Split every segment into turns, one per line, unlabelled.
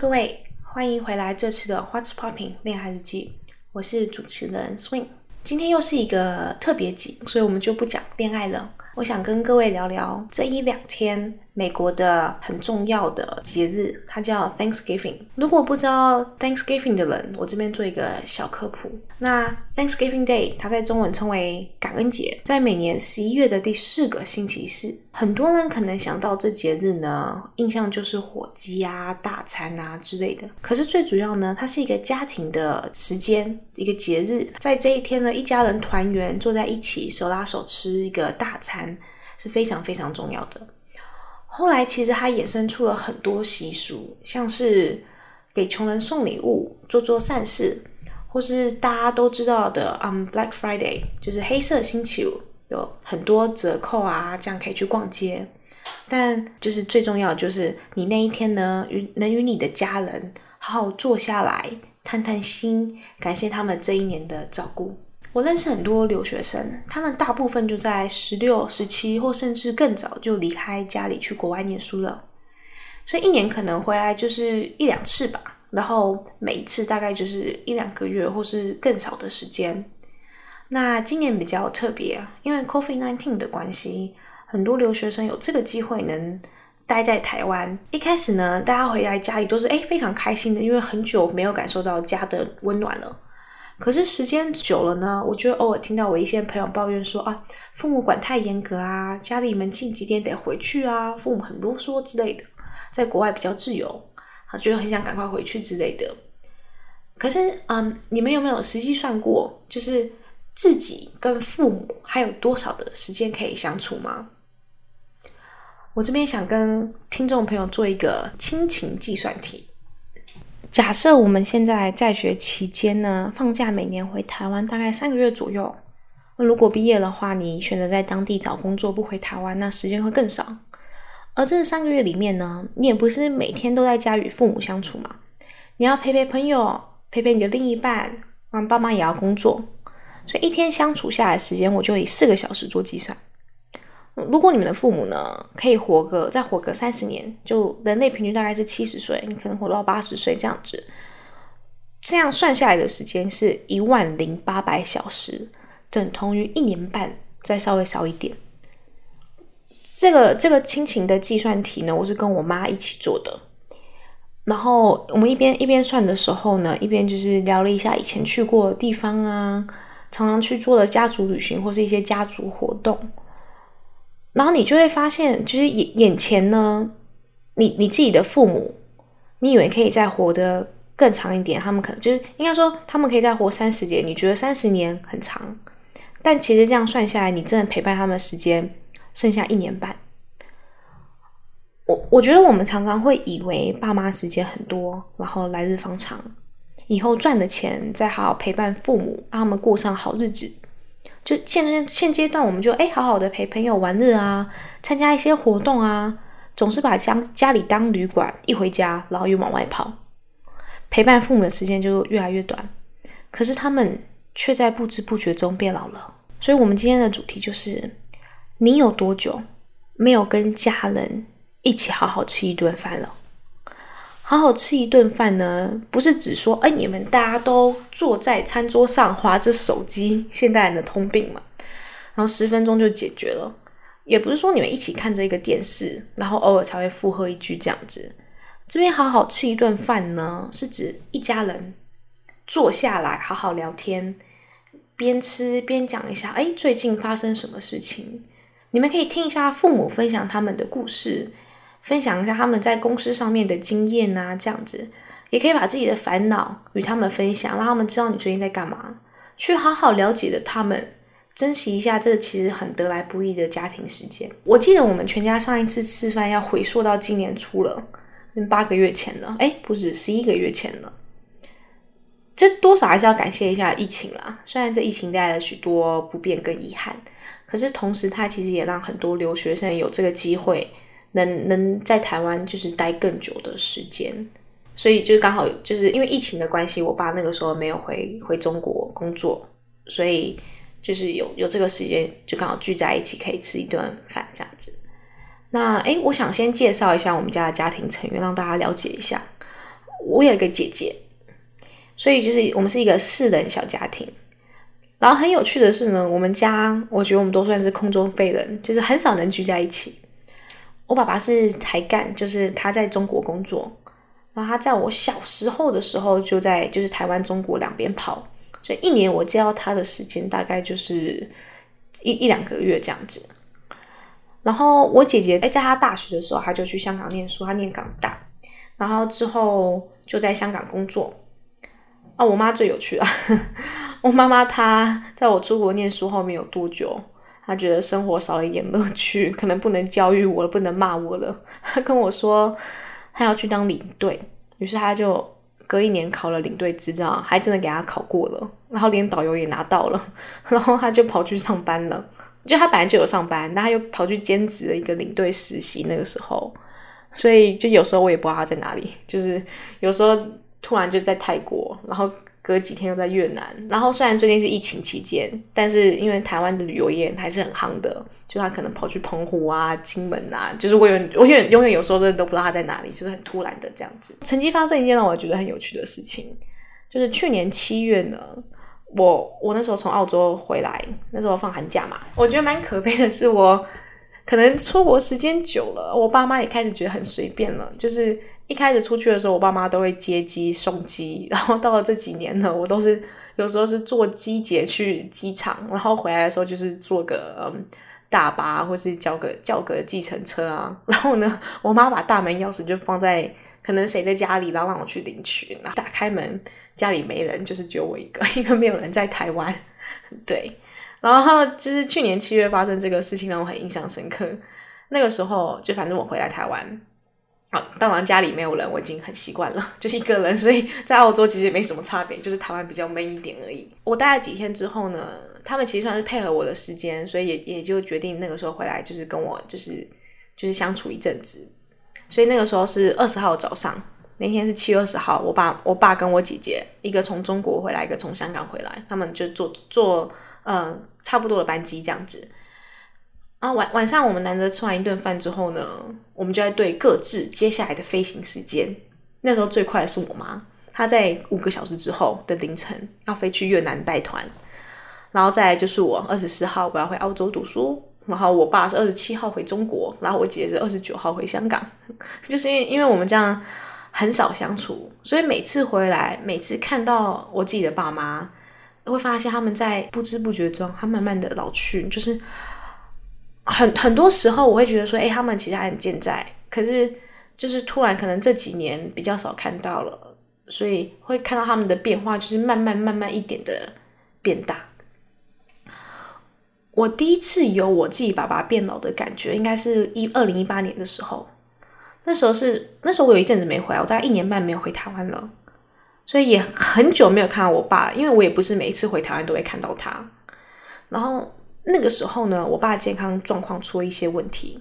各位，欢迎回来这次的 What's Popping 恋爱日记，我是主持人 Swing。今天又是一个特别集，所以我们就不讲恋爱了。我想跟各位聊聊这一两天美国的很重要的节日，它叫 Thanksgiving。如果不知道 Thanksgiving 的人，我这边做一个小科普。那 Thanksgiving Day 它在中文称为感恩节，在每年十一月的第四个星期四。很多人可能想到这节日呢，印象就是火鸡啊、大餐啊之类的。可是最主要呢，它是一个家庭的时间，一个节日。在这一天呢，一家人团圆，坐在一起，手拉手吃一个大餐，是非常非常重要的。后来其实它衍生出了很多习俗，像是给穷人送礼物、做做善事，或是大家都知道的，um Black Friday，就是黑色星期五。有很多折扣啊，这样可以去逛街。但就是最重要的，就是你那一天呢，与能与你的家人好好坐下来谈谈心，感谢他们这一年的照顾。我认识很多留学生，他们大部分就在十六、十七或甚至更早就离开家里去国外念书了，所以一年可能回来就是一两次吧，然后每一次大概就是一两个月或是更少的时间。那今年比较特别，因为 COVID-19 的关系，很多留学生有这个机会能待在台湾。一开始呢，大家回来家里都是诶非常开心的，因为很久没有感受到家的温暖了。可是时间久了呢，我就偶尔听到我一些朋友抱怨说啊，父母管太严格啊，家里门禁几点得回去啊，父母很啰嗦之类的。在国外比较自由，他觉得很想赶快回去之类的。可是，嗯，你们有没有实际算过，就是？自己跟父母还有多少的时间可以相处吗？我这边想跟听众朋友做一个亲情计算题。假设我们现在在学期间呢，放假每年回台湾大概三个月左右。那如果毕业的话，你选择在当地找工作不回台湾，那时间会更少。而这三个月里面呢，你也不是每天都在家与父母相处嘛，你要陪陪朋友，陪陪你的另一半，啊，爸妈也要工作。所以一天相处下来时间，我就以四个小时做计算。如果你们的父母呢，可以活个再活个三十年，就人类平均大概是七十岁，你可能活到八十岁这样子，这样算下来的时间是一万零八百小时，等同于一年半，再稍微少一点。这个这个亲情的计算题呢，我是跟我妈一起做的。然后我们一边一边算的时候呢，一边就是聊了一下以前去过的地方啊。常常去做的家族旅行或是一些家族活动，然后你就会发现，就是眼眼前呢，你你自己的父母，你以为可以再活得更长一点，他们可能就是应该说他们可以再活三十年，你觉得三十年很长，但其实这样算下来，你真的陪伴他们时间剩下一年半。我我觉得我们常常会以为爸妈时间很多，然后来日方长。以后赚的钱再好好陪伴父母，让他们过上好日子。就现现阶段，我们就哎好好的陪朋友玩乐啊，参加一些活动啊，总是把家家里当旅馆，一回家然后又往外跑，陪伴父母的时间就越来越短。可是他们却在不知不觉中变老了。所以，我们今天的主题就是：你有多久没有跟家人一起好好吃一顿饭了？好好吃一顿饭呢，不是只说哎，你们大家都坐在餐桌上划着手机，现代人的通病嘛。然后十分钟就解决了，也不是说你们一起看着一个电视，然后偶尔才会附和一句这样子。这边好好吃一顿饭呢，是指一家人坐下来好好聊天，边吃边讲一下，哎，最近发生什么事情？你们可以听一下父母分享他们的故事。分享一下他们在公司上面的经验啊，这样子也可以把自己的烦恼与他们分享，让他们知道你最近在干嘛，去好好了解的他们，珍惜一下这其实很得来不易的家庭时间。我记得我们全家上一次吃饭要回溯到今年初了，八个月前了，哎，不止十一个月前了。这多少还是要感谢一下疫情啦，虽然这疫情带来了许多不便跟遗憾，可是同时它其实也让很多留学生有这个机会。能能在台湾就是待更久的时间，所以就是刚好就是因为疫情的关系，我爸那个时候没有回回中国工作，所以就是有有这个时间就刚好聚在一起可以吃一顿饭这样子。那诶，我想先介绍一下我们家的家庭成员，让大家了解一下。我有一个姐姐，所以就是我们是一个四人小家庭。然后很有趣的是呢，我们家我觉得我们都算是空中废人，就是很少能聚在一起。我爸爸是台干，就是他在中国工作，然后他在我小时候的时候就在就是台湾、中国两边跑，所以一年我见到他的时间大概就是一一两个月这样子。然后我姐姐哎，在她大学的时候，她就去香港念书，她念港大，然后之后就在香港工作。啊，我妈最有趣了，我妈妈她在我出国念书后没有多久，他觉得生活少了一点乐趣，可能不能教育我了，不能骂我了。他跟我说，他要去当领队，于是他就隔一年考了领队执照，还真的给他考过了，然后连导游也拿到了，然后他就跑去上班了。就他本来就有上班，但他又跑去兼职了一个领队实习。那个时候，所以就有时候我也不知道他在哪里。就是有时候突然就在泰国，然后隔几天又在越南。然后虽然最近是疫情期间，但是因为台湾的旅游业还是很夯的，就他可能跑去澎湖啊、金门啊。就是我远我远永远有时候真的都不知道他在哪里，就是很突然的这样子。曾经发生一件让我觉得很有趣的事情，就是去年七月呢。我我那时候从澳洲回来，那时候放寒假嘛，我觉得蛮可悲的是，我可能出国时间久了，我爸妈也开始觉得很随便了。就是一开始出去的时候，我爸妈都会接机送机，然后到了这几年呢，我都是有时候是坐机捷去机场，然后回来的时候就是坐个嗯大巴，或是叫个叫个计程车啊。然后呢，我妈把大门钥匙就放在可能谁的家里，然后让我去领取，然后打开门。家里没人，就是只有我一个，因为没有人在台湾。对，然后就是去年七月发生这个事情，让我很印象深刻。那个时候，就反正我回来台湾，啊，当然家里没有人，我已经很习惯了，就一个人，所以在澳洲其实也没什么差别，就是台湾比较闷一点而已。我待了几天之后呢，他们其实算是配合我的时间，所以也也就决定那个时候回来，就是跟我就是就是相处一阵子。所以那个时候是二十号早上。那天是七月二十号，我爸、我爸跟我姐姐，一个从中国回来，一个从香港回来，他们就坐坐呃差不多的班机这样子。然后晚晚上我们难得吃完一顿饭之后呢，我们就在对各自接下来的飞行时间。那时候最快的是我妈，她在五个小时之后的凌晨要飞去越南带团，然后再来就是我二十四号我要回澳洲读书，然后我爸是二十七号回中国，然后我姐是二十九号回香港，就是因为因为我们这样。很少相处，所以每次回来，每次看到我自己的爸妈，会发现他们在不知不觉中，他慢慢的老去。就是很很多时候，我会觉得说，哎，他们其实还很健在。可是，就是突然可能这几年比较少看到了，所以会看到他们的变化，就是慢慢慢慢一点的变大。我第一次有我自己爸爸变老的感觉，应该是一二零一八年的时候。那时候是那时候我有一阵子没回来，我大概一年半没有回台湾了，所以也很久没有看到我爸，因为我也不是每一次回台湾都会看到他。然后那个时候呢，我爸健康状况出了一些问题，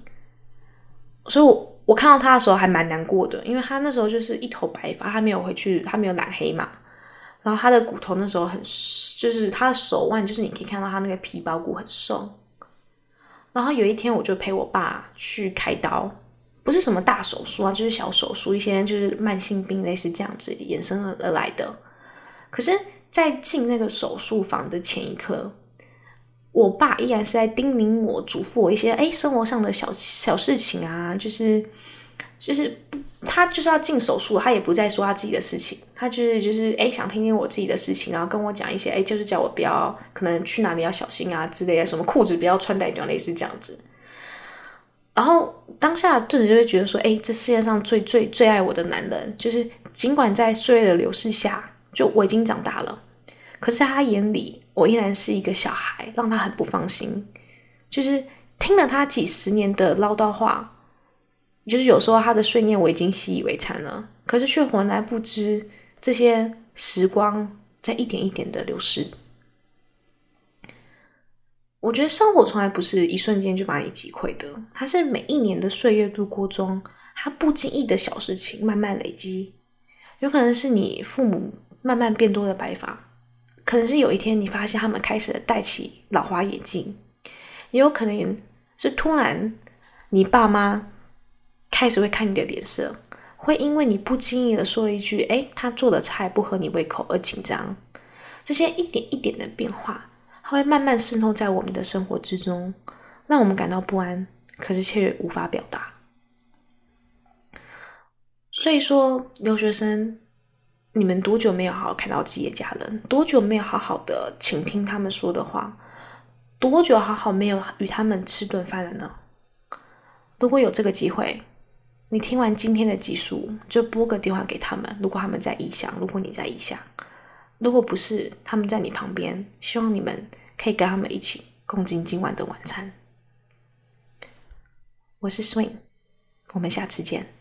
所以我我看到他的时候还蛮难过的，因为他那时候就是一头白发，他没有回去，他没有染黑嘛。然后他的骨头那时候很，就是他的手腕，就是你可以看到他那个皮包骨很瘦。然后有一天，我就陪我爸去开刀。不是什么大手术啊，就是小手术，一些就是慢性病类似这样子衍生而来的。可是，在进那个手术房的前一刻，我爸依然是在叮咛我、嘱咐我一些哎生活上的小小事情啊，就是就是他就是要进手术，他也不再说他自己的事情，他就是就是哎想听听我自己的事情，然后跟我讲一些哎就是叫我不要可能去哪里要小心啊之类的，什么裤子不要穿太短，类似这样子。然后当下顿时就会觉得说，哎，这世界上最最最爱我的男人，就是尽管在岁月的流逝下，就我已经长大了，可是他眼里我依然是一个小孩，让他很不放心。就是听了他几十年的唠叨话，就是有时候他的碎念我已经习以为常了，可是却浑然不知这些时光在一点一点的流逝。我觉得生活从来不是一瞬间就把你击溃的，它是每一年的岁月度过中，它不经意的小事情慢慢累积。有可能是你父母慢慢变多的白发，可能是有一天你发现他们开始戴起老花眼镜，也有可能是突然你爸妈开始会看你的脸色，会因为你不经意的说了一句“哎，他做的菜不合你胃口”而紧张。这些一点一点的变化，它会慢慢渗透在我们的生活之中，让我们感到不安，可是却无法表达。所以说，留学生，你们多久没有好好看到自己的家人？多久没有好好的倾听他们说的话？多久好好没有与他们吃顿饭了呢？如果有这个机会，你听完今天的集数，就拨个电话给他们。如果他们在异乡，如果你在异乡，如果不是他们在你旁边，希望你们可以跟他们一起共进今晚的晚餐。我是 Swing，我们下次见。